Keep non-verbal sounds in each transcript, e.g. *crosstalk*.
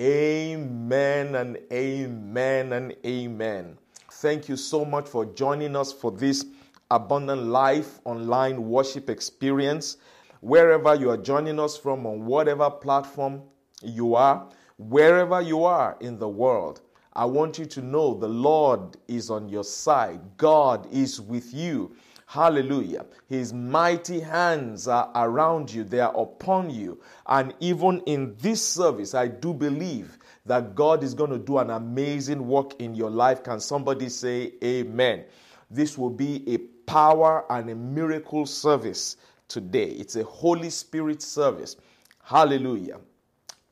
Amen and amen and amen. Thank you so much for joining us for this Abundant Life online worship experience. Wherever you are joining us from, on whatever platform you are, wherever you are in the world, I want you to know the Lord is on your side. God is with you. Hallelujah. His mighty hands are around you, they are upon you. And even in this service, I do believe that God is going to do an amazing work in your life. Can somebody say amen? This will be a power and a miracle service today. It's a Holy Spirit service. Hallelujah.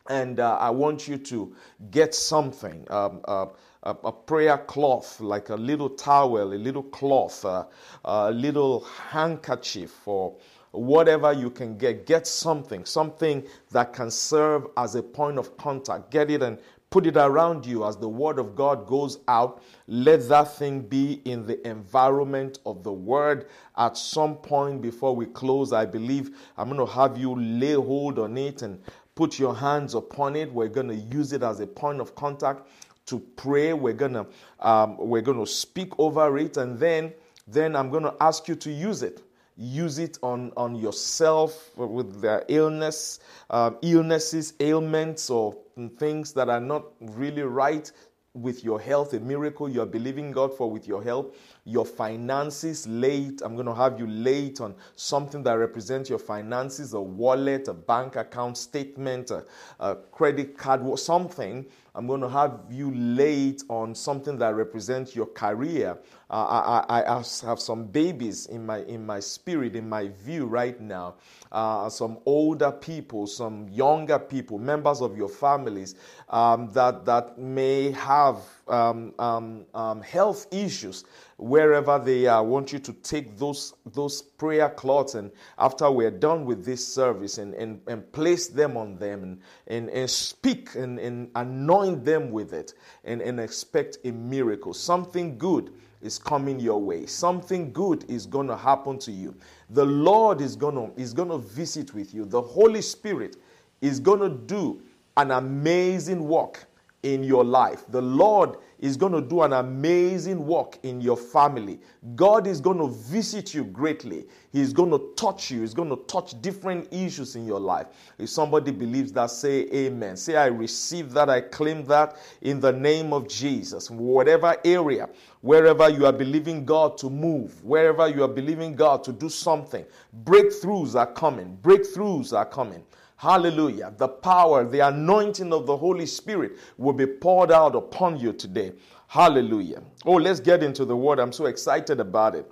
And uh, I want you to get something. Um, uh, a, a, prayer cloth, like a little towel, a little cloth, uh, a little handkerchief, or whatever you can get. Get something, something that can serve as a point of contact. Get it and put it around you as the word of God goes out. Let that thing be in the environment of the word. At some point before we close, I believe I'm going to have you lay hold on it and put your hands upon it. We're going to use it as a point of contact to pray. We're gonna um, we're gonna speak over it, and then then I'm gonna ask you to use it. Use it on on yourself with the illness, um, illnesses, ailments, or things that are not really right with your health, a miracle you're believing God for with your health, your finances late. I'm going to have you late on something that represents your finances, a wallet, a bank account statement, a, a credit card, or something I'm going to have you late on something that represents your career. Uh, I, I, I, have some babies in my in my spirit, in my view right now. Uh, some older people, some younger people, members of your families um, that that may have um, um, um health issues wherever they are. I want you to take those, those prayer cloths and after we're done with this service and, and, and place them on them and, and, and speak and, and anoint them with it and, and expect a miracle. Something good is coming your way. Something good is going to happen to you. The Lord is going to is going to visit with you. The Holy Spirit is going to do an amazing work in your life. The Lord is going to do an amazing work in your family. God is going to visit you greatly. He's going to touch you. He's going to touch different issues in your life. If somebody believes that, say amen. Say, I receive that. I claim that in the name of Jesus. Whatever area, wherever you are believing God to move, wherever you are believing God to do something, breakthroughs are coming. Breakthroughs are coming. Hallelujah. The power, the anointing of the Holy Spirit will be poured out upon you today. Hallelujah. Oh, let's get into the word. I'm so excited about it.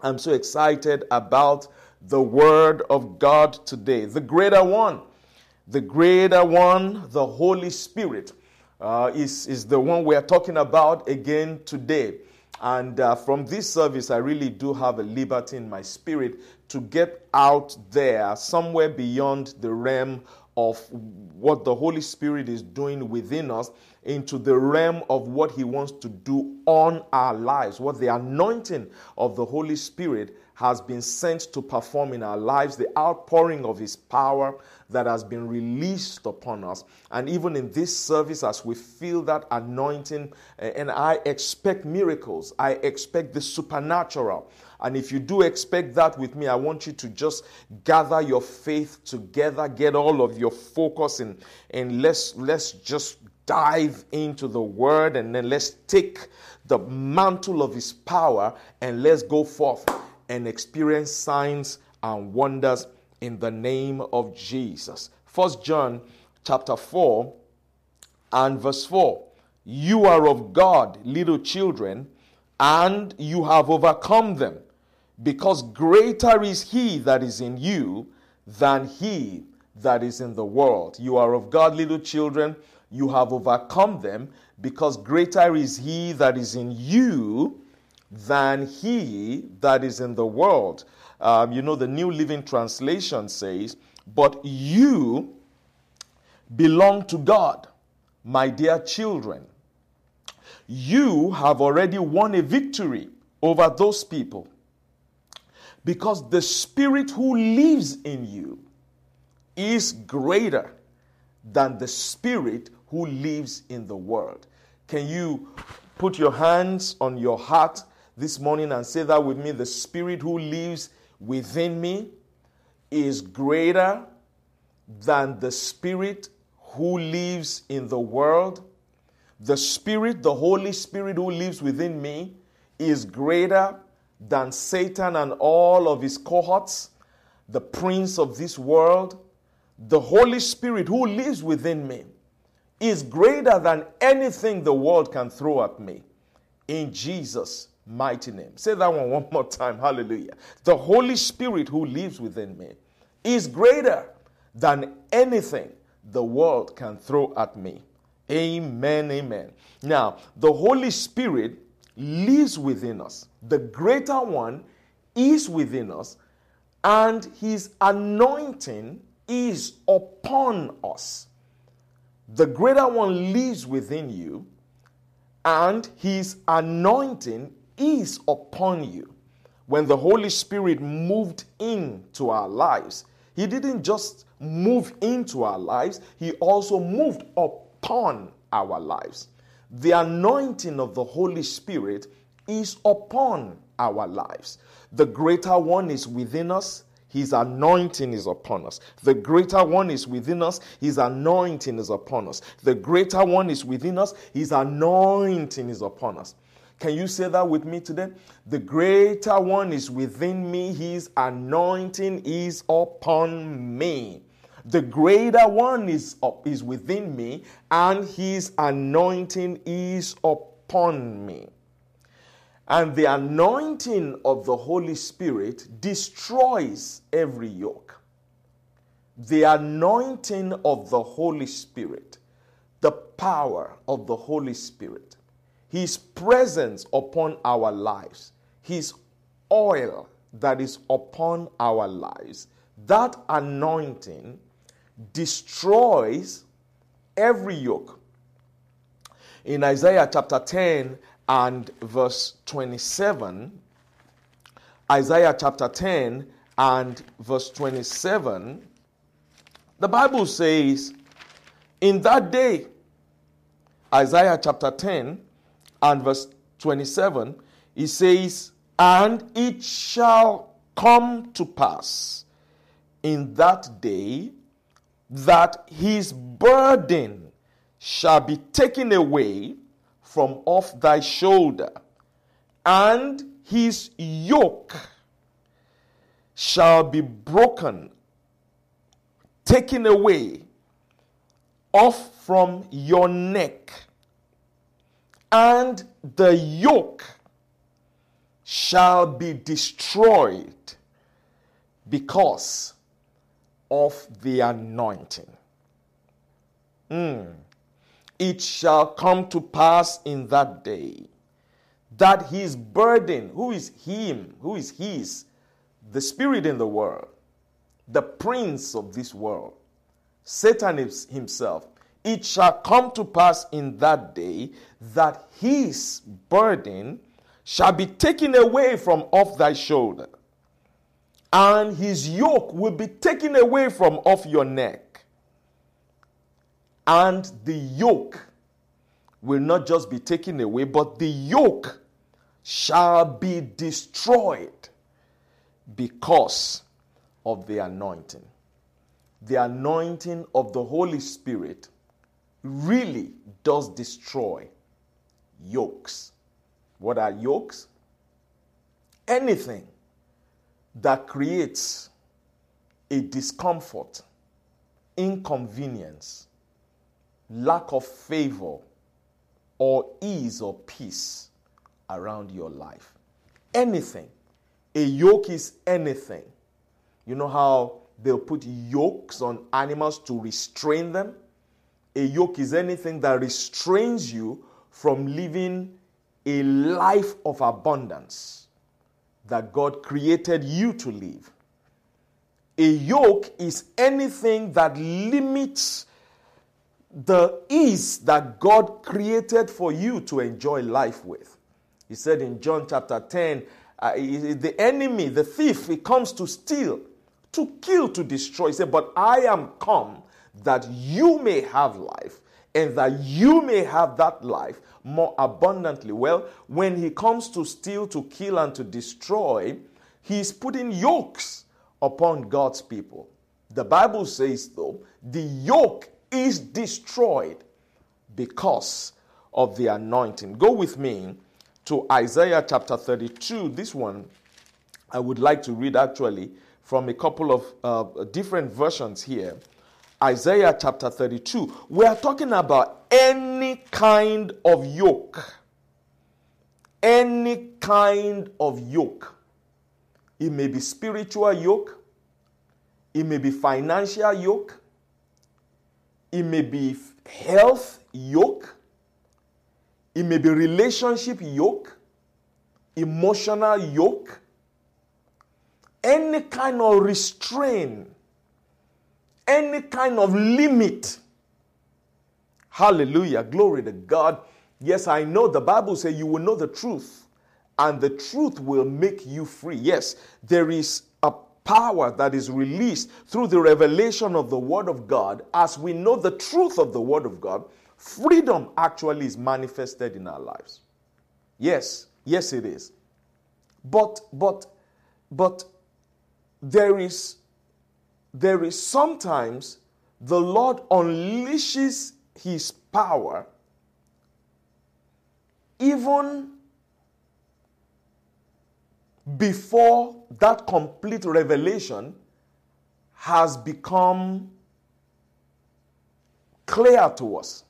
I'm so excited about the word of God today. The greater one, the greater one, the Holy Spirit, uh, is, is the one we are talking about again today. And uh, from this service, I really do have a liberty in my spirit to get out there somewhere beyond the realm of what the Holy Spirit is doing within us into the realm of what He wants to do on our lives, what the anointing of the Holy Spirit has been sent to perform in our lives, the outpouring of His power that has been released upon us. And even in this service, as we feel that anointing, eh, and I expect miracles, I expect the supernatural. And if you do expect that with me, I want you to just gather your faith together, get all of your focus, and, and let's, let's just dive into the word and then let's take the mantle of his power and let's go forth and experience signs and wonders in the name of Jesus. First John chapter 4 and verse 4. You are of God, little children, and you have overcome them because greater is he that is in you than he that is in the world. You are of God, little children, you have overcome them, because greater is he that is in you than he that is in the world. Um, you know, the New Living Translation says, But you belong to God, my dear children. You have already won a victory over those people because the Spirit who lives in you is greater than the Spirit who lives in the world. Can you put your hands on your heart this morning and say that with me? The Spirit who lives within me is greater than the Spirit who lives in the world. The Spirit, the Holy Spirit who lives within me, is greater than Satan and all of his cohorts, the prince of this world. The Holy Spirit who lives within me is greater than anything the world can throw at me. In Jesus' mighty name. Say that one one more time. Hallelujah. The Holy Spirit who lives within me is greater than anything the world can throw at me. Amen. Amen. Now, the Holy Spirit lives within us. The greater one is within us, and his anointing is upon us. The greater one lives within you, and his anointing is upon you. When the Holy Spirit moved into our lives, he didn't just move into our lives, he also moved upon our lives. The anointing of the Holy Spirit is upon our lives. The greater one is within us. His anointing is upon us. The greater one is within us. His anointing is upon us. The greater one is within us. His anointing is upon us. Can you say that with me today? The greater one is within me. His anointing is upon me. The greater one is up, is within me, and his anointing is upon me. And the anointing of the Holy Spirit destroys every yoke. The anointing of the Holy Spirit, the power of the Holy Spirit, His presence upon our lives, His oil that is upon our lives, that anointing destroys every yoke. In Isaiah chapter 10, and verse 27, Isaiah chapter 10 and verse 27, the Bible says, In that day, Isaiah chapter 10 and verse 27, it says, And it shall come to pass in that day that his burden shall be taken away from off thy shoulder, and his yoke shall be broken, taken away off from your neck, and the yoke shall be destroyed because of the anointing. Mm it shall come to pass in that day that his burden, who is him, who is his, the spirit in the world, the prince of this world, Satan himself, it shall come to pass in that day that his burden shall be taken away from off thy shoulder, and his yoke will be taken away from off your neck and the yoke will not just be taken away, but the yoke shall be destroyed because of the anointing. The anointing of the Holy Spirit really does destroy yokes. What are yokes? Anything that creates a discomfort, inconvenience, lack of favor or ease or peace around your life. Anything. A yoke is anything. You know how they'll put yokes on animals to restrain them? A yoke is anything that restrains you from living a life of abundance that God created you to live. A yoke is anything that limits the ease that God created for you to enjoy life with. He said in John chapter 10, uh, the enemy, the thief, he comes to steal, to kill, to destroy. He said, But I am come that you may have life and that you may have that life more abundantly. Well, when he comes to steal, to kill, and to destroy, he's putting yokes upon God's people. The Bible says, though, the yoke is destroyed because of the anointing. Go with me to Isaiah chapter 32. This one I would like to read actually from a couple of uh, different versions here. Isaiah chapter 32. We are talking about any kind of yoke. Any kind of yoke. It may be spiritual yoke, it may be financial yoke, it may be health yoke, it may be relationship yoke, emotional yoke, any kind of restraint, any kind of limit. Hallelujah. Glory to God. Yes, I know the Bible says you will know the truth, and the truth will make you free. Yes, there is a power that is released through the revelation of the Word of God. As we know the truth of the Word of God, freedom actually is manifested in our lives. Yes, yes, it is. But, but, but there is there is sometimes the Lord unleashes his power even before that complete revelation has become clear to us.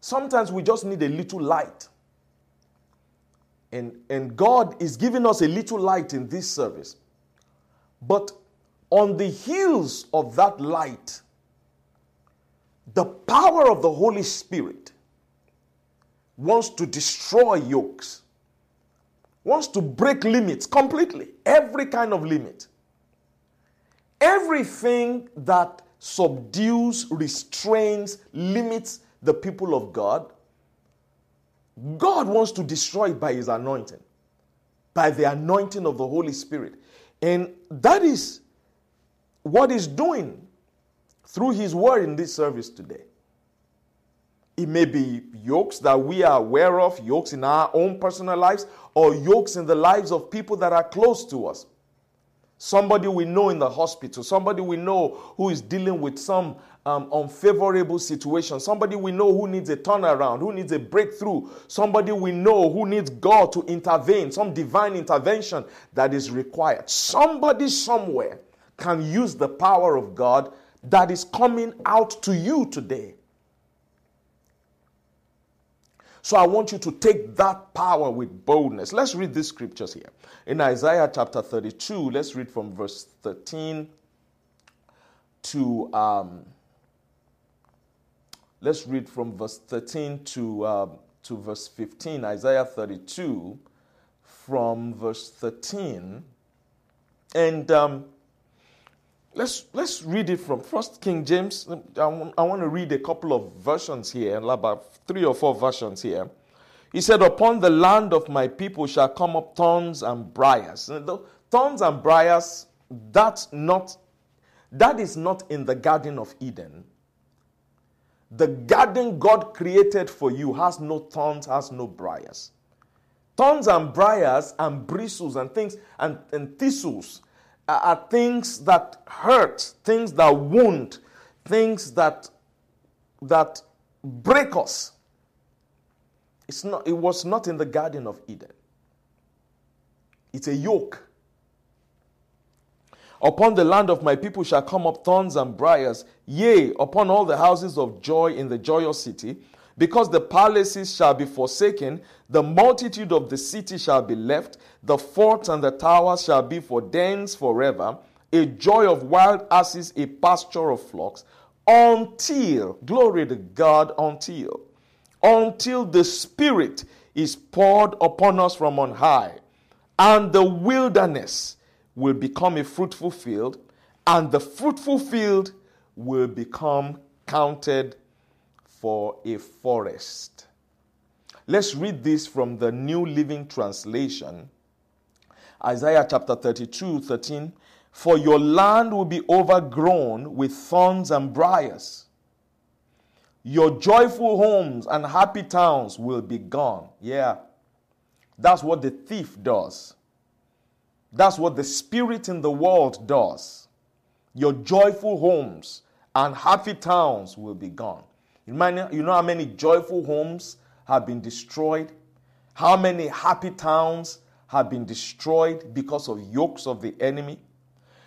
Sometimes we just need a little light. And, and God is giving us a little light in this service. But on the heels of that light, the power of the Holy Spirit wants to destroy yokes, wants to break limits completely, every kind of limit. Everything that subdues, restrains, limits the people of God God wants to destroy it by his anointing, by the anointing of the Holy Spirit. And that is what he's doing through his word in this service today. It may be yokes that we are aware of, yokes in our own personal lives, or yokes in the lives of people that are close to us. Somebody we know in the hospital, somebody we know who is dealing with some um, unfavorable situation, somebody we know who needs a turnaround, who needs a breakthrough, somebody we know who needs God to intervene, some divine intervention that is required. Somebody somewhere can use the power of God that is coming out to you today. So I want you to take that power with boldness. Let's read these scriptures here. In Isaiah chapter 32, let's read from verse 13 to um, Let's read from verse 13 to, uh, to verse 15, Isaiah 32, from verse 13. And um, let's, let's read it from First King James. I want, I want to read a couple of versions here, about three or four versions here. He said, Upon the land of my people shall come up thorns and briars. Thorns and briars, that's not, that is not in the Garden of Eden. The garden God created for you has no thorns, has no briars. Thorns and briars and bristles and things and, and thistles are, are things that hurt, things that wound, things that that break us. It's not, it was not in the Garden of Eden. It's a yoke. Upon the land of my people shall come up thorns and briars, yea, upon all the houses of joy in the joyous city, because the palaces shall be forsaken, the multitude of the city shall be left, the forts and the towers shall be for dens forever, a joy of wild asses, a pasture of flocks, until, glory to God, until, until the Spirit is poured upon us from on high, and the wilderness will become a fruitful field, and the fruitful field will become counted for a forest. Let's read this from the New Living Translation. Isaiah chapter 32, 13. For your land will be overgrown with thorns and briars. Your joyful homes and happy towns will be gone. Yeah. That's what the thief does. That's what the spirit in the world does. Your joyful homes and happy towns will be gone. You know how many joyful homes have been destroyed? How many happy towns have been destroyed because of yokes of the enemy?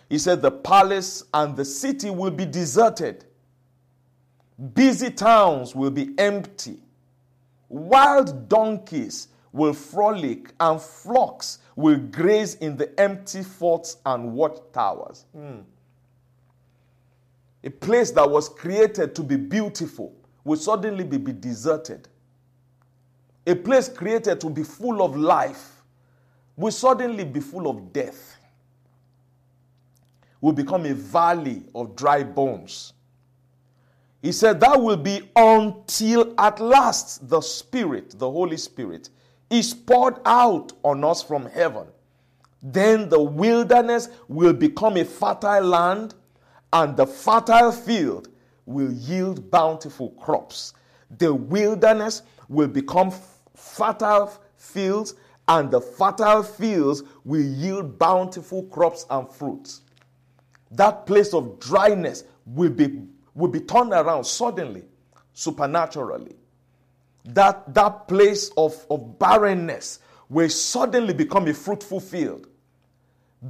He said, The palace and the city will be deserted. Busy towns will be empty. Wild donkeys will frolic, and flocks will graze in the empty forts and watchtowers. Hmm. A place that was created to be beautiful will suddenly be, be deserted. A place created to be full of life will suddenly be full of death. Will become a valley of dry bones. He said that will be until at last the Spirit, the Holy Spirit, is poured out on us from heaven. Then the wilderness will become a fertile land, and the fertile field will yield bountiful crops. The wilderness will become fertile fields, and the fertile fields will yield bountiful crops and fruits. That place of dryness will be, will be turned around suddenly, supernaturally that, that place of, of barrenness will suddenly become a fruitful field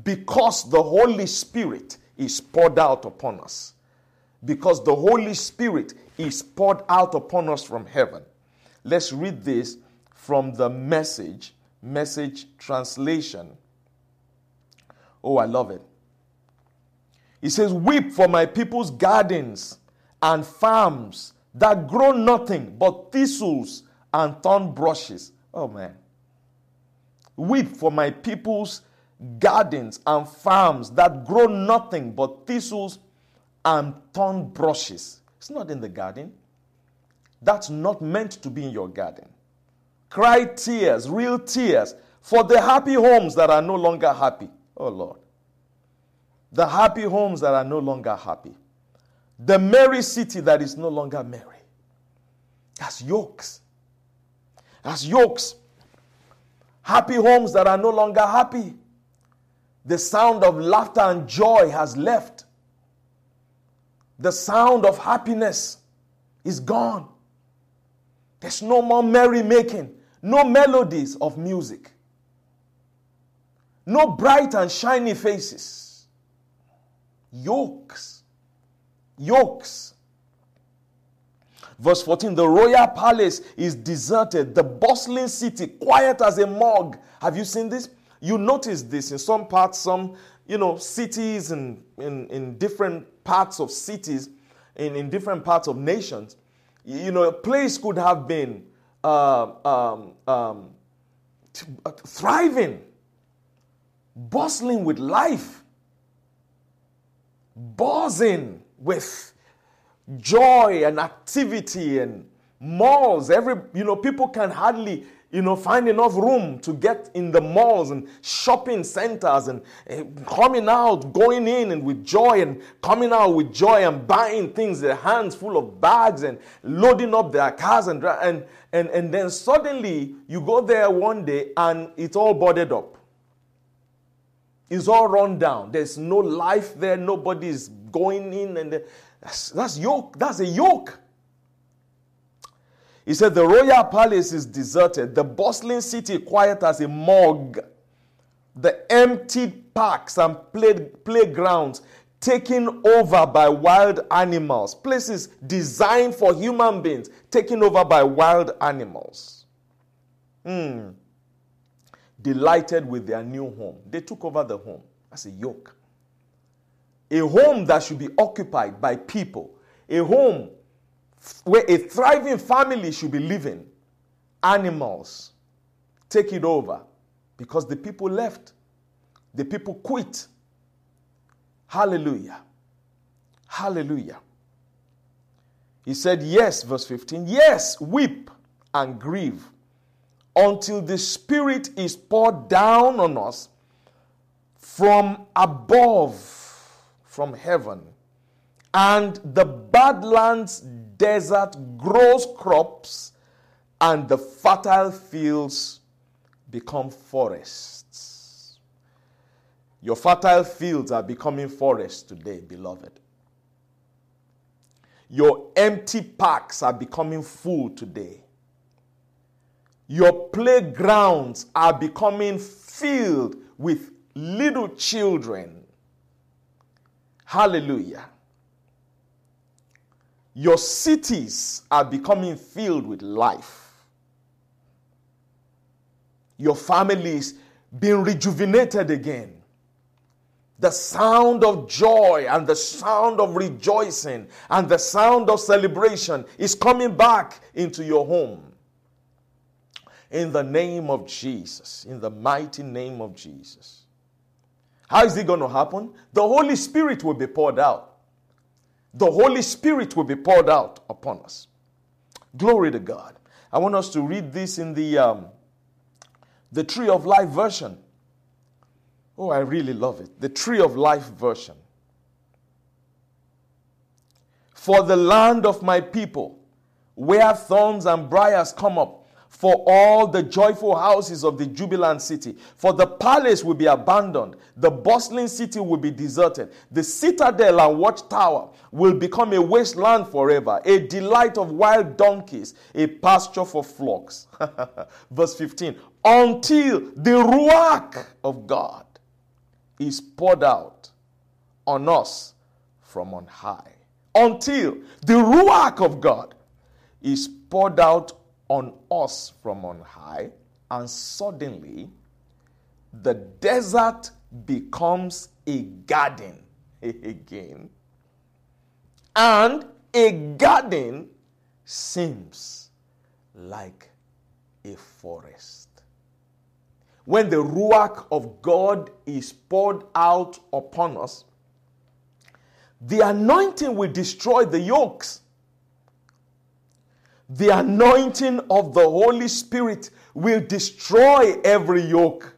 because the Holy Spirit is poured out upon us. Because the Holy Spirit is poured out upon us from heaven. Let's read this from the message, message translation. Oh, I love it. He says, Weep for my people's gardens and farms that grow nothing but thistles and thorn bushes. Oh man. Weep for my people's gardens and farms that grow nothing but thistles and thorn bushes. It's not in the garden. That's not meant to be in your garden. Cry tears, real tears, for the happy homes that are no longer happy. Oh Lord. The happy homes that are no longer happy. The merry city that is no longer merry. That's yokes. That's yokes. Happy homes that are no longer happy. The sound of laughter and joy has left. The sound of happiness is gone. There's no more merrymaking, no melodies of music, no bright and shiny faces. Yokes yokes. Verse 14 The royal palace is deserted, the bustling city quiet as a morgue. Have you seen this? You notice this in some parts, some you know, cities and in, in different parts of cities, in, in different parts of nations. You know, a place could have been uh, um, um, thriving, bustling with life, buzzing with joy and activity and malls. Every, you know, people can hardly, you know, find enough room to get in the malls and shopping centers and uh, coming out, going in and with joy and coming out with joy and buying things, their hands full of bags and loading up their cars and, and, and, and then suddenly you go there one day and it's all boarded up. It's all run down. There's no life there. Nobody's going in and that's, that's yoke. That's a yoke. He said, The royal palace is deserted, the bustling city quiet as a morgue, the emptied parks and play, playgrounds taken over by wild animals, places designed for human beings taken over by wild animals. Hmm. Delighted with their new home. They took over the home. That's a yoke a home that should be occupied by people, a home where a thriving family should be living, animals take it over because the people left, the people quit. Hallelujah. Hallelujah. He said, Yes, verse 15, yes, weep and grieve until the Spirit is poured down on us from above from heaven, and the Badlands desert grows crops and the fertile fields become forests. Your fertile fields are becoming forests today, beloved. Your empty parks are becoming full today. Your playgrounds are becoming filled with little children. Hallelujah. Your cities are becoming filled with life. Your families being rejuvenated again. The sound of joy and the sound of rejoicing and the sound of celebration is coming back into your home. In the name of Jesus, in the mighty name of Jesus. How is it going to happen? The Holy Spirit will be poured out the Holy Spirit will be poured out upon us. Glory to God. I want us to read this in the, um, the Tree of Life version. Oh, I really love it. The Tree of Life version. For the land of my people, where thorns and briars come up, for all the joyful houses of the jubilant city. For the palace will be abandoned, the bustling city will be deserted, the citadel and watchtower will become a wasteland forever, a delight of wild donkeys, a pasture for flocks. *laughs* Verse 15 Until the Ruach of God is poured out on us from on high. Until the Ruach of God is poured out on us from on high, and suddenly the desert becomes a garden *laughs* again. And a garden seems like a forest. When the Ruach of God is poured out upon us, the anointing will destroy the yokes the anointing of the Holy Spirit will destroy every yoke.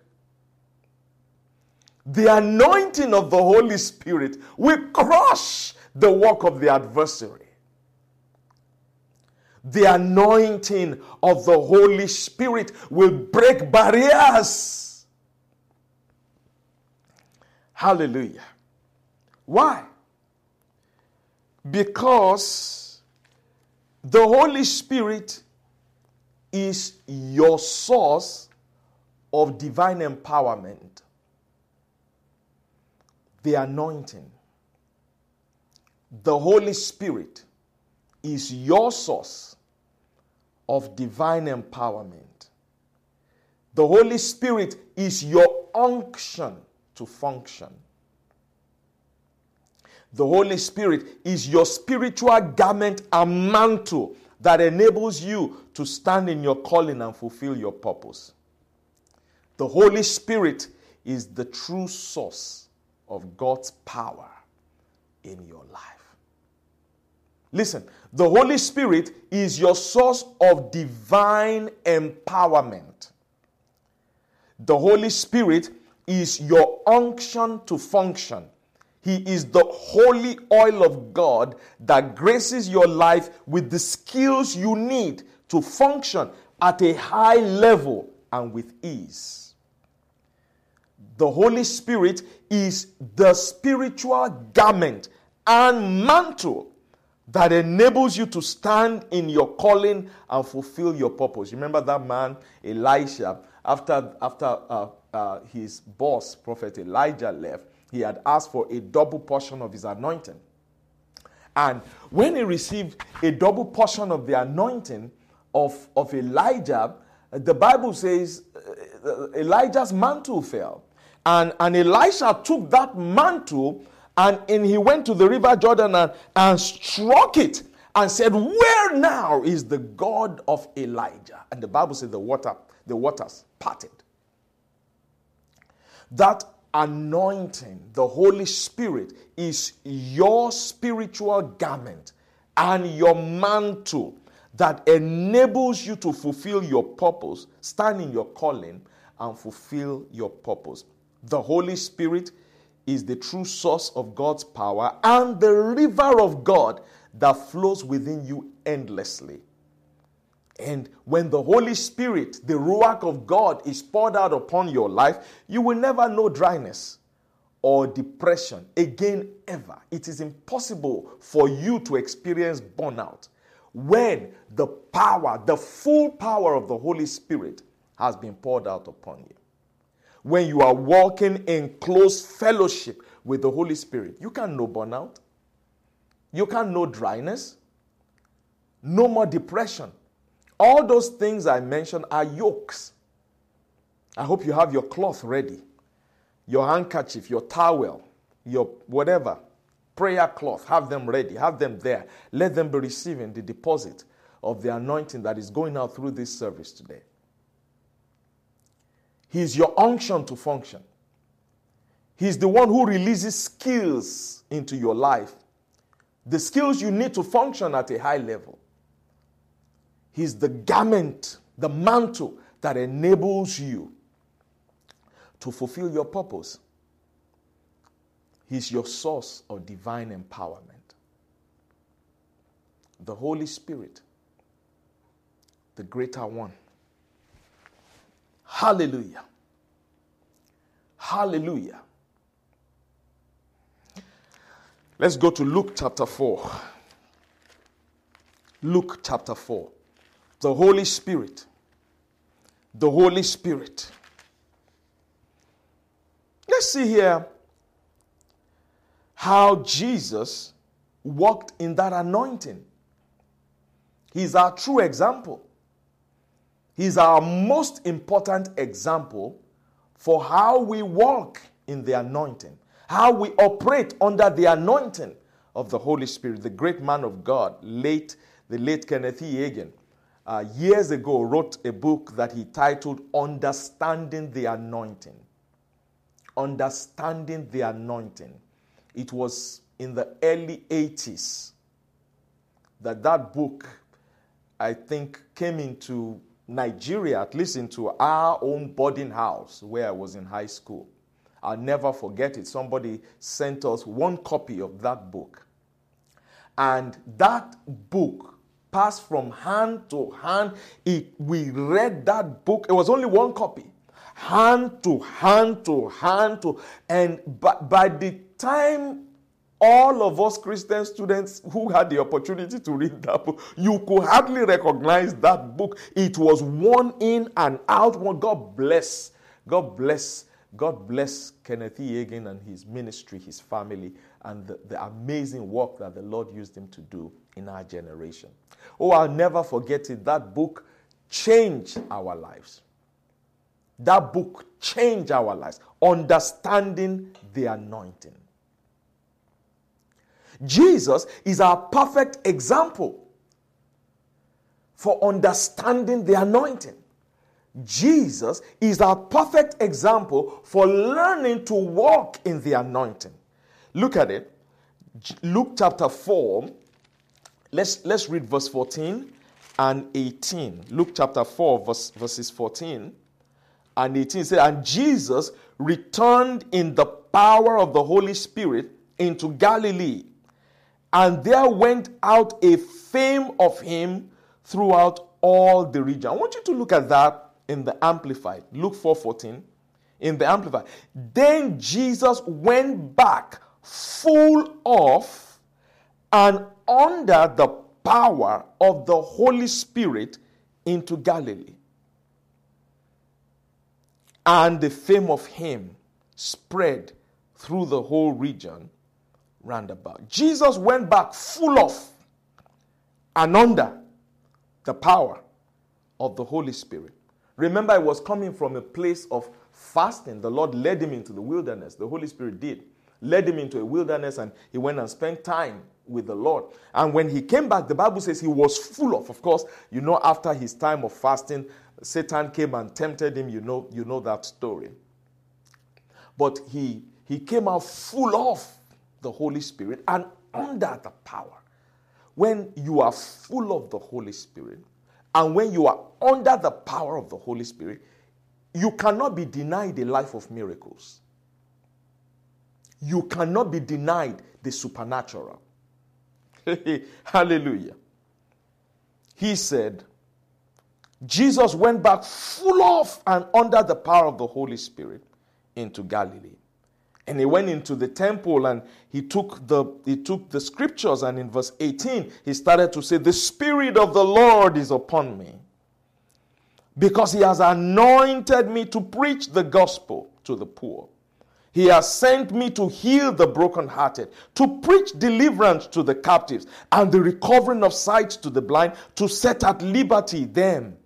The anointing of the Holy Spirit will crush the work of the adversary. The anointing of the Holy Spirit will break barriers. Hallelujah. Why? Because the Holy Spirit is your source of divine empowerment. The anointing. The Holy Spirit is your source of divine empowerment. The Holy Spirit is your unction to function. The Holy Spirit is your spiritual garment and mantle that enables you to stand in your calling and fulfill your purpose. The Holy Spirit is the true source of God's power in your life. Listen, the Holy Spirit is your source of divine empowerment. The Holy Spirit is your unction to function. He is the holy oil of God that graces your life with the skills you need to function at a high level and with ease. The Holy Spirit is the spiritual garment and mantle that enables you to stand in your calling and fulfill your purpose. Remember that man, Elisha, after, after uh, uh, his boss, Prophet Elijah, left, he had asked for a double portion of his anointing. And when he received a double portion of the anointing of, of Elijah, the Bible says uh, Elijah's mantle fell. And, and Elisha took that mantle and, and he went to the river Jordan and, and struck it and said, Where now is the God of Elijah? And the Bible says the water, the waters parted. That anointing, the Holy Spirit, is your spiritual garment and your mantle that enables you to fulfill your purpose, stand in your calling, and fulfill your purpose. The Holy Spirit is the true source of God's power and the river of God that flows within you endlessly. And when the Holy Spirit, the Ruach of God, is poured out upon your life, you will never know dryness or depression again ever. It is impossible for you to experience burnout when the power, the full power of the Holy Spirit has been poured out upon you. When you are walking in close fellowship with the Holy Spirit, you can know burnout. You can know dryness. No more depression. All those things I mentioned are yokes. I hope you have your cloth ready, your handkerchief, your towel, your whatever, prayer cloth. Have them ready, have them there. Let them be receiving the deposit of the anointing that is going out through this service today. He's your unction to function. He's the one who releases skills into your life, the skills you need to function at a high level. He's the garment, the mantle that enables you to fulfill your purpose. He's your source of divine empowerment. The Holy Spirit, the greater one. Hallelujah. Hallelujah. Let's go to Luke chapter 4. Luke chapter 4. The Holy Spirit. The Holy Spirit. Let's see here how Jesus walked in that anointing. He's our true example. He's our most important example for how we walk in the anointing, how we operate under the anointing of the Holy Spirit. The great man of God, late the late Kenneth E. Hagin, uh, years ago wrote a book that he titled Understanding the Anointing. Understanding the Anointing. It was in the early 80s that that book, I think, came into Nigeria, at least into our own boarding house where I was in high school. I'll never forget it. Somebody sent us one copy of that book. And that book passed from hand to hand. It, we read that book. It was only one copy. Hand to hand to hand to. And by, by the time all of us Christian students who had the opportunity to read that book, you could hardly recognize that book. It was one in and out. One. God bless. God bless. God bless Kenneth E. And his ministry, his family, and the, the amazing work that the Lord used him to do in our generation. Oh, I'll never forget it. That book changed our lives. That book changed our lives. Understanding the anointing. Jesus is our perfect example for understanding the anointing. Jesus is our perfect example for learning to walk in the anointing. Look at it. Luke chapter 4. Let's, let's read verse 14 and 18. Luke chapter 4, verse, verses 14 and 18 says, And Jesus returned in the power of the Holy Spirit into Galilee and there went out a fame of him throughout all the region. I want you to look at that in the Amplified. Luke 4:14 in the Amplified. Then Jesus went back full of and under the power of the Holy Spirit into Galilee. And the fame of him spread through the whole region round about. Jesus went back full of and under the power of the Holy Spirit. Remember, it was coming from a place of fasting. The Lord led him into the wilderness. The Holy Spirit did. Led him into a wilderness and he went and spent time with the Lord. And when he came back, the Bible says he was full of, of course, you know, after his time of fasting, Satan came and tempted him. You know, you know that story. But he he came out full of the Holy Spirit and under the power. When you are full of the Holy Spirit and when you are under the power of the Holy Spirit, you cannot be denied a life of miracles. You cannot be denied the supernatural. *laughs* Hallelujah. He said, Jesus went back full of and under the power of the Holy Spirit into Galilee. And he went into the temple and he took the he took the scriptures and in verse 18 he started to say the spirit of the Lord is upon me because he has anointed me to preach the gospel to the poor. He has sent me to heal the brokenhearted, to preach deliverance to the captives, and the recovering of sight to the blind, to set at liberty them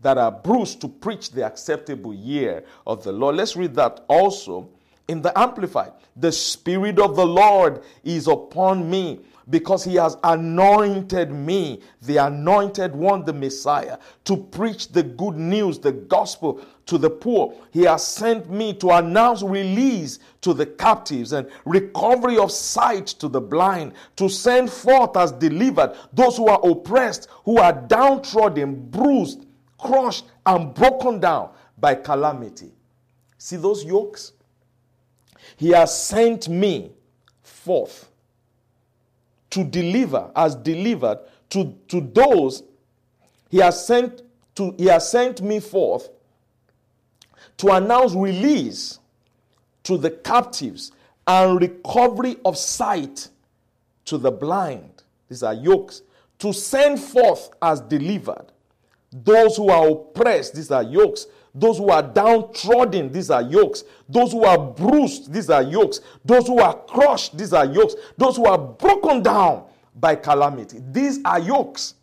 that are bruised, to preach the acceptable year of the Lord. Let's read that also in the Amplified. The Spirit of the Lord is upon me because he has anointed me, the anointed one, the Messiah, to preach the good news, the gospel to the poor. He has sent me to announce release to the captives and recovery of sight to the blind, to send forth as delivered those who are oppressed, who are downtrodden, bruised, crushed, and broken down by calamity. See those yokes? He has sent me forth to deliver, as delivered to, to those he has sent to he has sent me forth to announce release to the captives and recovery of sight to the blind. These are yokes. To send forth as delivered those who are oppressed. These are yokes. Those who are downtrodden, these are yokes. Those who are bruised, these are yokes. Those who are crushed, these are yokes. Those who are broken down by calamity, these are yokes.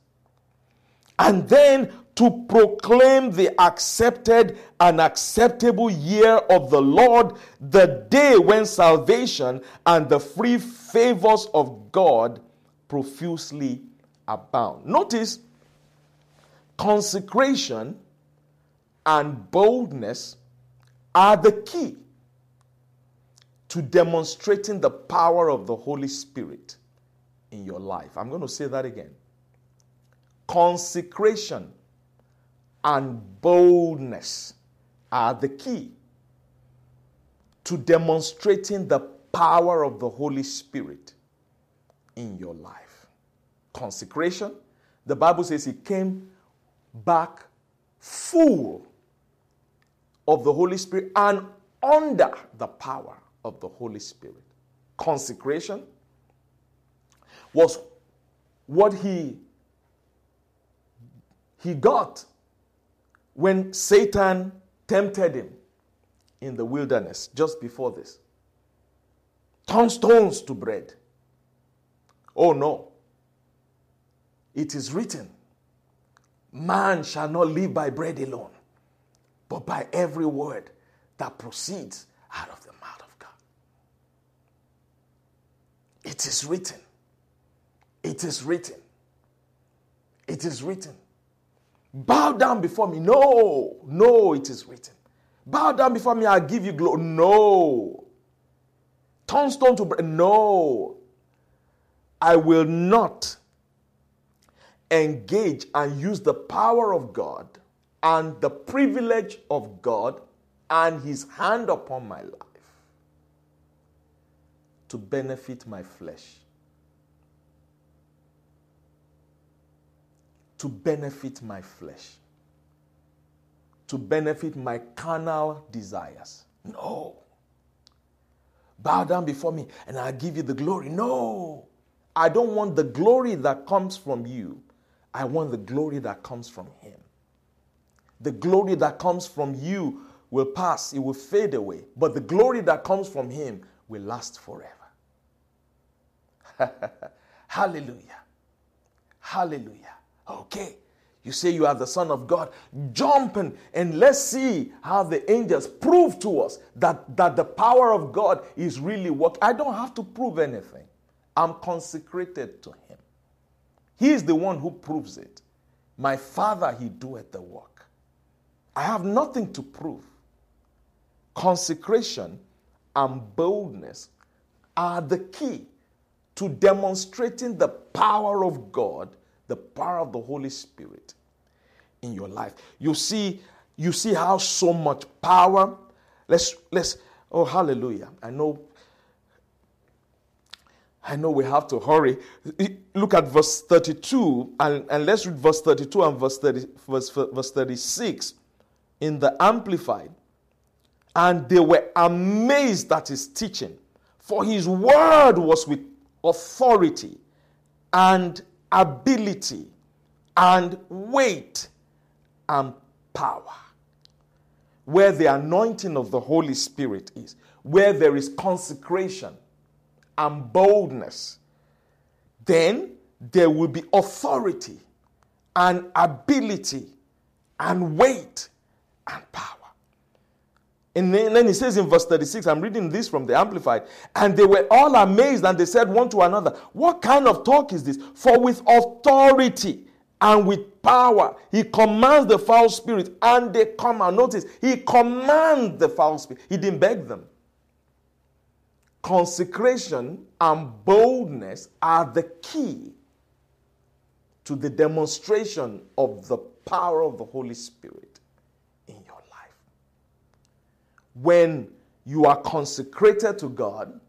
And then to proclaim the accepted and acceptable year of the Lord, the day when salvation and the free favors of God profusely abound. Notice consecration and boldness are the key to demonstrating the power of the Holy Spirit in your life. I'm going to say that again. Consecration and boldness are the key to demonstrating the power of the Holy Spirit in your life. Consecration, the Bible says he came back full of the Holy Spirit and under the power of the Holy Spirit. Consecration was what he he got when Satan tempted him in the wilderness just before this. Turn stones to bread. Oh no. It is written, man shall not live by bread alone, but by every word that proceeds out of the mouth of God. It is written. It is written. It is written. Bow down before me. No, no, it is written. Bow down before me, I'll give you glory. No. Turn stone to bread. No. I will not engage and use the power of God and the privilege of God and His hand upon my life to benefit my flesh, to benefit my flesh, to benefit my carnal desires. No. Bow down before me and I'll give you the glory. No. I don't want the glory that comes from you. I want the glory that comes from Him. The glory that comes from you will pass, it will fade away. But the glory that comes from Him will last forever. *laughs* Hallelujah. Hallelujah. Okay. You say you are the Son of God. Jump and, and let's see how the angels prove to us that, that the power of God is really working. I don't have to prove anything. I'm consecrated to Him. He is the one who proves it. My Father, He doeth the work. I have nothing to prove. Consecration and boldness are the key to demonstrating the power of God, the power of the Holy Spirit in your life. You see, you see how so much power. Let's let's oh hallelujah. I know I know we have to hurry. Look at verse 32, and, and let's read verse 32 and verse, 30, verse, verse 36 in the Amplified. And they were amazed at his teaching, for his word was with authority and ability and weight and power. Where the anointing of the Holy Spirit is, where there is consecration and boldness, then there will be authority and ability and weight and power. And then he says in verse 36, I'm reading this from the Amplified, and they were all amazed and they said one to another, What kind of talk is this? For with authority and with power he commands the foul spirit, and they come out. Notice, he commands the foul spirit. He didn't beg them. Consecration and boldness are the key to the demonstration of the power of the Holy Spirit in your life. When you are consecrated to God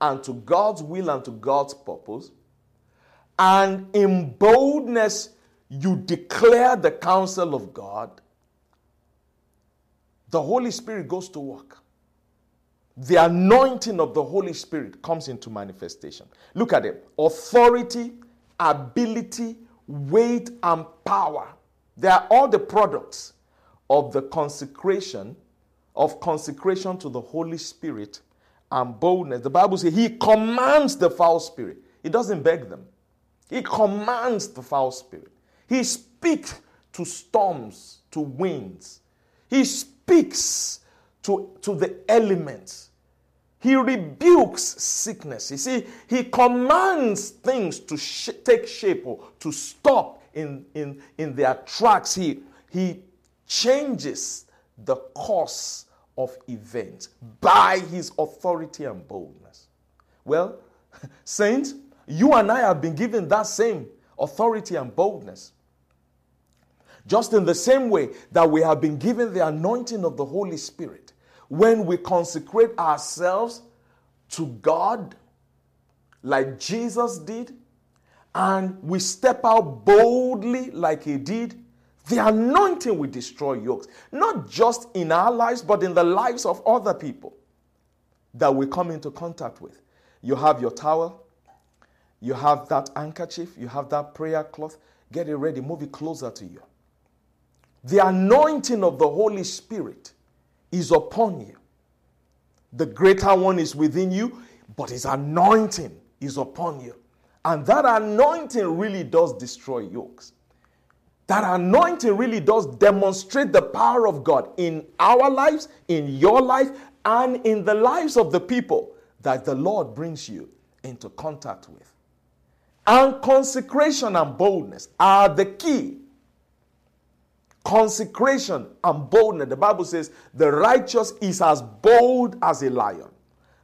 and to God's will and to God's purpose, and in boldness you declare the counsel of God, the Holy Spirit goes to work the anointing of the Holy Spirit comes into manifestation. Look at it authority, ability, weight, and power. They are all the products of the consecration, of consecration to the Holy Spirit and boldness. The Bible says he commands the foul spirit, he doesn't beg them. He commands the foul spirit. He speaks to storms, to winds. He speaks to, to the elements. He rebukes sickness. You see, he commands things to sh- take shape or to stop in, in, in their tracks. He, he changes the course of events by his authority and boldness. Well, *laughs* saints, you and I have been given that same authority and boldness. Just in the same way that we have been given the anointing of the Holy Spirit when we consecrate ourselves to God like Jesus did, and we step out boldly like he did, the anointing will destroy yokes, not just in our lives, but in the lives of other people that we come into contact with. You have your towel, you have that handkerchief, you have that prayer cloth. Get it ready, move it closer to you. The anointing of the Holy Spirit is upon you. The greater one is within you, but his anointing is upon you. And that anointing really does destroy yokes. That anointing really does demonstrate the power of God in our lives, in your life, and in the lives of the people that the Lord brings you into contact with. And consecration and boldness are the key consecration and boldness. The Bible says the righteous is as bold as a lion.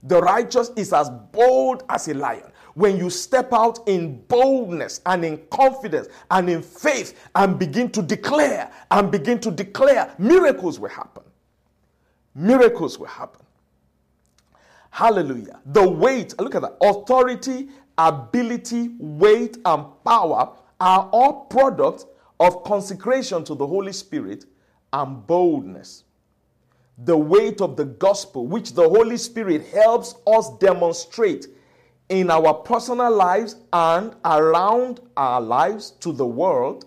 The righteous is as bold as a lion. When you step out in boldness and in confidence and in faith and begin to declare and begin to declare, miracles will happen. Miracles will happen. Hallelujah. The weight, look at that. Authority, ability, weight, and power are all products of consecration to the Holy Spirit and boldness. The weight of the gospel, which the Holy Spirit helps us demonstrate in our personal lives and around our lives to the world,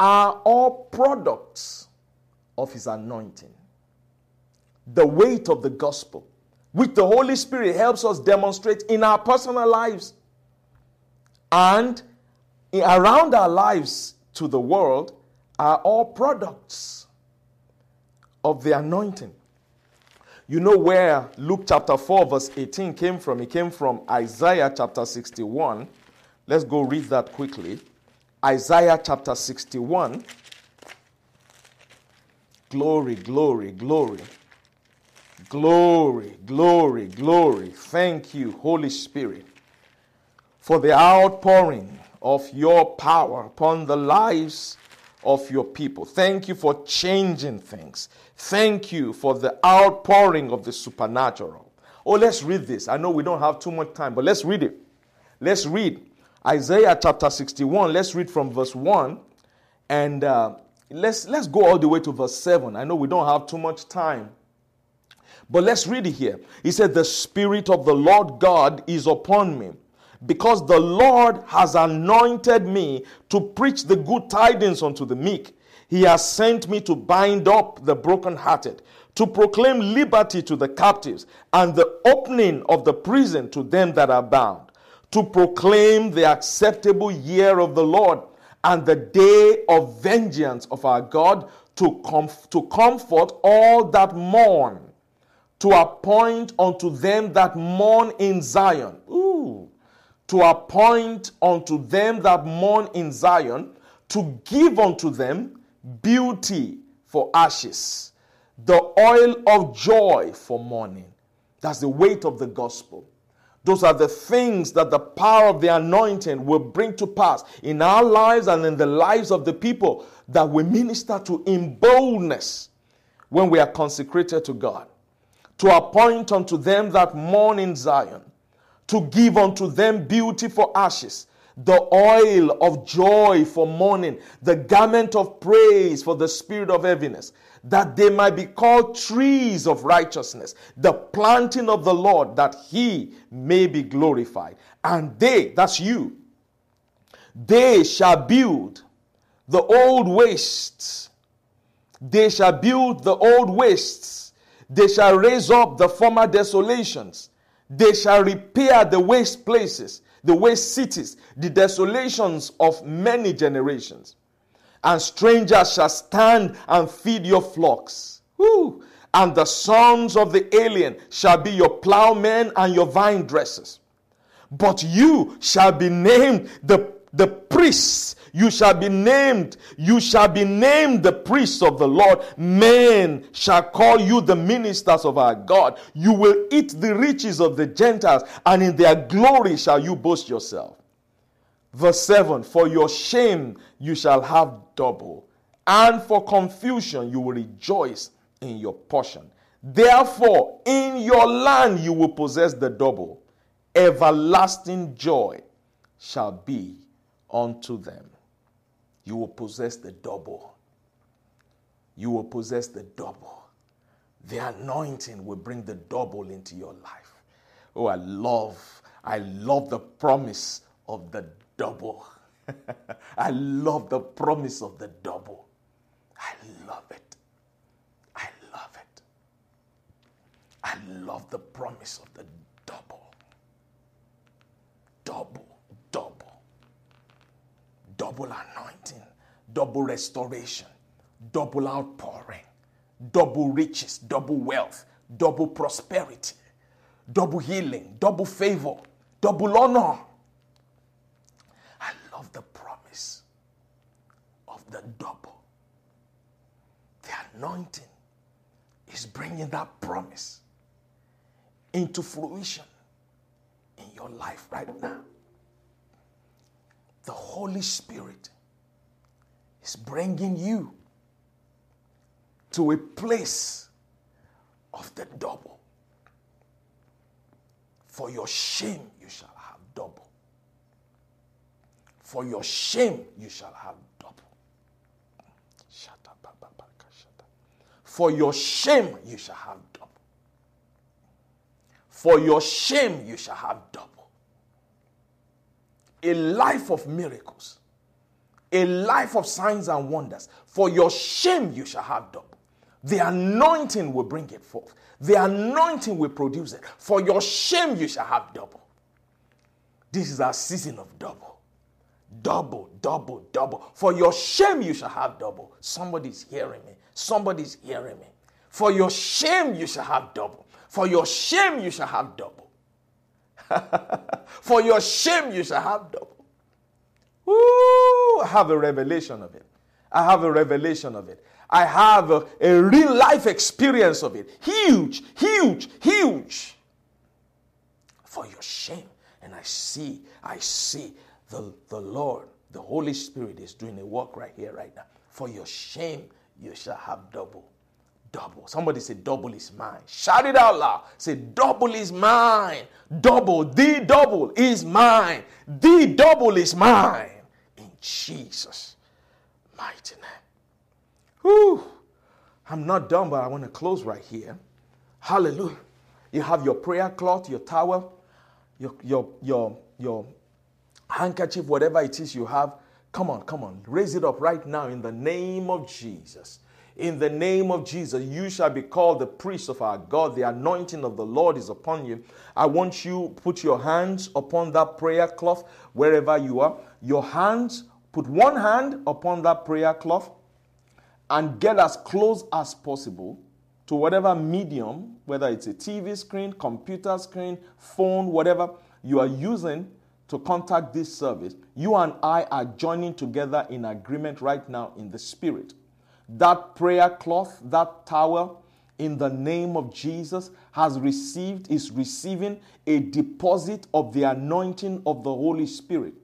are all products of His anointing. The weight of the gospel, which the Holy Spirit helps us demonstrate in our personal lives and around our lives to the world are all products of the anointing. You know where Luke chapter 4, verse 18 came from? It came from Isaiah chapter 61. Let's go read that quickly. Isaiah chapter 61. Glory, glory, glory. Glory, glory, glory. Thank you, Holy Spirit, for the outpouring of your power upon the lives of your people. Thank you for changing things. Thank you for the outpouring of the supernatural. Oh, let's read this. I know we don't have too much time, but let's read it. Let's read Isaiah chapter 61. Let's read from verse 1 and uh, let's, let's go all the way to verse 7. I know we don't have too much time. But let's read it here. He said, The Spirit of the Lord God is upon me, because the Lord has anointed me to preach the good tidings unto the meek. He has sent me to bind up the brokenhearted, to proclaim liberty to the captives, and the opening of the prison to them that are bound, to proclaim the acceptable year of the Lord and the day of vengeance of our God, to, comf- to comfort all that mourn, to appoint unto them that mourn in Zion. Ooh. To appoint unto them that mourn in Zion, to give unto them beauty for ashes, the oil of joy for mourning. That's the weight of the gospel. Those are the things that the power of the anointing will bring to pass in our lives and in the lives of the people that we minister to in boldness when we are consecrated to God. To appoint unto them that mourn in Zion, to give unto them beauty for ashes, the oil of joy for mourning, the garment of praise for the spirit of heaviness, that they might be called trees of righteousness, the planting of the Lord, that he may be glorified. And they, that's you, they shall build the old wastes. They shall build the old wastes. They shall raise up the former desolations. They shall repair the waste places, the waste cities, the desolations of many generations and strangers shall stand and feed your flocks. Woo. And the sons of the alien shall be your plowmen and your vine dressers. But you shall be named the, the priests. You shall be named, you shall be named the priests of the Lord. Men shall call you the ministers of our God. You will eat the riches of the Gentiles, and in their glory shall you boast yourself. Verse 7 For your shame you shall have double, and for confusion you will rejoice in your portion. Therefore, in your land you will possess the double. Everlasting joy shall be unto them. You will possess the double. You will possess the double. The anointing will bring the double into your life. Oh, I love, I love the promise of the double. *laughs* I love the promise of the double. I love it. I love it. I love the promise of the double. Double, double. Double anointing, double restoration, double outpouring, double riches, double wealth, double prosperity, double healing, double favor, double honor of the promise of the double. The anointing is bringing that promise into fruition in your life right now. The Holy Spirit is bringing you to a place of the double. For your shame, you shall have double. For your shame you shall have double. For your shame you shall have double. For your shame you shall have double. A life of miracles, a life of signs and wonders. For your shame you shall have double. The anointing will bring it forth. The anointing will produce it. For your shame you shall have double. This is our season of double. Double, double, double. For your shame, you shall have double. Somebody's hearing me. Somebody's hearing me. For your shame, you shall have double. For your shame, you shall have double. *laughs* For your shame, you shall have double. Ooh, I have a revelation of it. I have a revelation of it. I have a, a real life experience of it. Huge, huge, huge. For your shame. And I see, I see the, the Lord, the Holy Spirit is doing a work right here, right now. For your shame, you shall have double. Double. Somebody say, Double is mine. Shout it out loud. Say, Double is mine. Double. The double is mine. The double is mine. In Jesus' mighty name. Whew. I'm not done, but I want to close right here. Hallelujah. You have your prayer cloth, your towel, your, your, your, your handkerchief, whatever it is you have. Come on, come on. Raise it up right now in the name of Jesus. In the name of Jesus, you shall be called the priest of our God. The anointing of the Lord is upon you. I want you put your hands upon that prayer cloth wherever you are. Your hands, put one hand upon that prayer cloth and get as close as possible to whatever medium, whether it's a TV screen, computer screen, phone, whatever you are using to contact this service. You and I are joining together in agreement right now in the spirit. That prayer cloth, that towel, in the name of Jesus, has received, is receiving a deposit of the anointing of the Holy Spirit.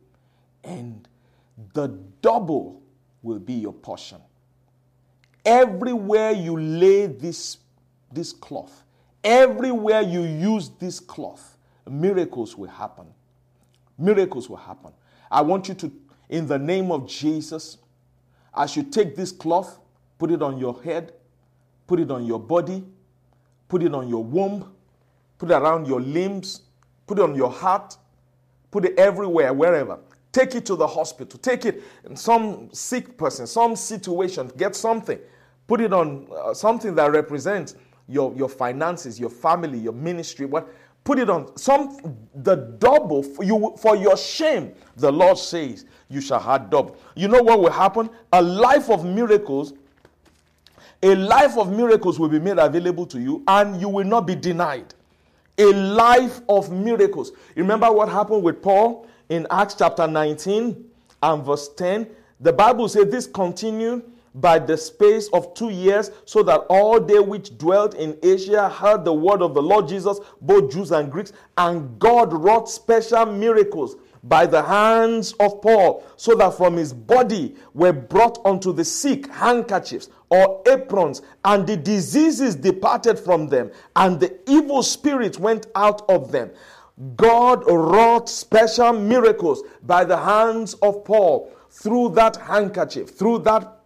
And the double will be your portion. Everywhere you lay this, this cloth, everywhere you use this cloth, miracles will happen. Miracles will happen. I want you to, in the name of Jesus, as you take this cloth, put it on your head, put it on your body, put it on your womb, put it around your limbs, put it on your heart, put it everywhere, wherever. Take it to the hospital. Take it in some sick person, some situation. Get something. Put it on uh, something that represents your, your finances, your family, your ministry. What? Put it on some the double for you for your shame. The Lord says you shall have double. You know what will happen? A life of miracles a life of miracles will be made available to you and you will not be denied. A life of miracles. Remember what happened with Paul in Acts chapter 19 and verse 10? The Bible says this continued by the space of two years, so that all they which dwelt in Asia heard the word of the Lord Jesus, both Jews and Greeks, and God wrought special miracles by the hands of Paul, so that from his body were brought unto the sick handkerchiefs or aprons, and the diseases departed from them, and the evil spirits went out of them. God wrought special miracles by the hands of Paul through that handkerchief, through that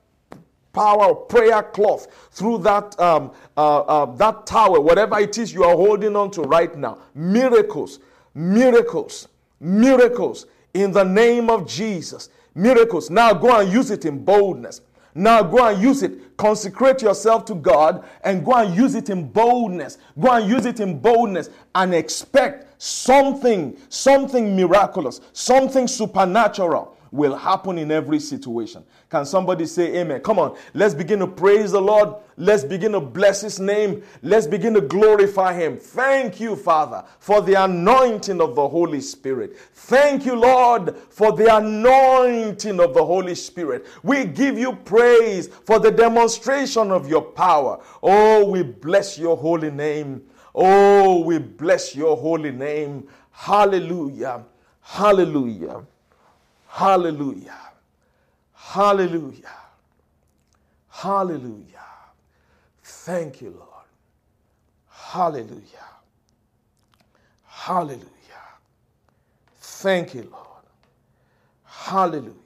power of prayer cloth, through that um, uh, uh, that tower, whatever it is you are holding on to right now. Miracles, miracles Miracles in the name of Jesus. Miracles. Now go and use it in boldness. Now go and use it. Consecrate yourself to God and go and use it in boldness. Go and use it in boldness and expect something, something miraculous, something supernatural will happen in every situation. Can somebody say amen? Come on, let's begin to praise the Lord. Let's begin to bless his name. Let's begin to glorify him. Thank you, Father, for the anointing of the Holy Spirit. Thank you, Lord, for the anointing of the Holy Spirit. We give you praise for the demonstration of your power. Oh, we bless your holy name. Oh, we bless your holy name. Hallelujah. Hallelujah. Hallelujah. Hallelujah. Hallelujah. Thank you, Lord. Hallelujah. Hallelujah. Thank you, Lord. Hallelujah.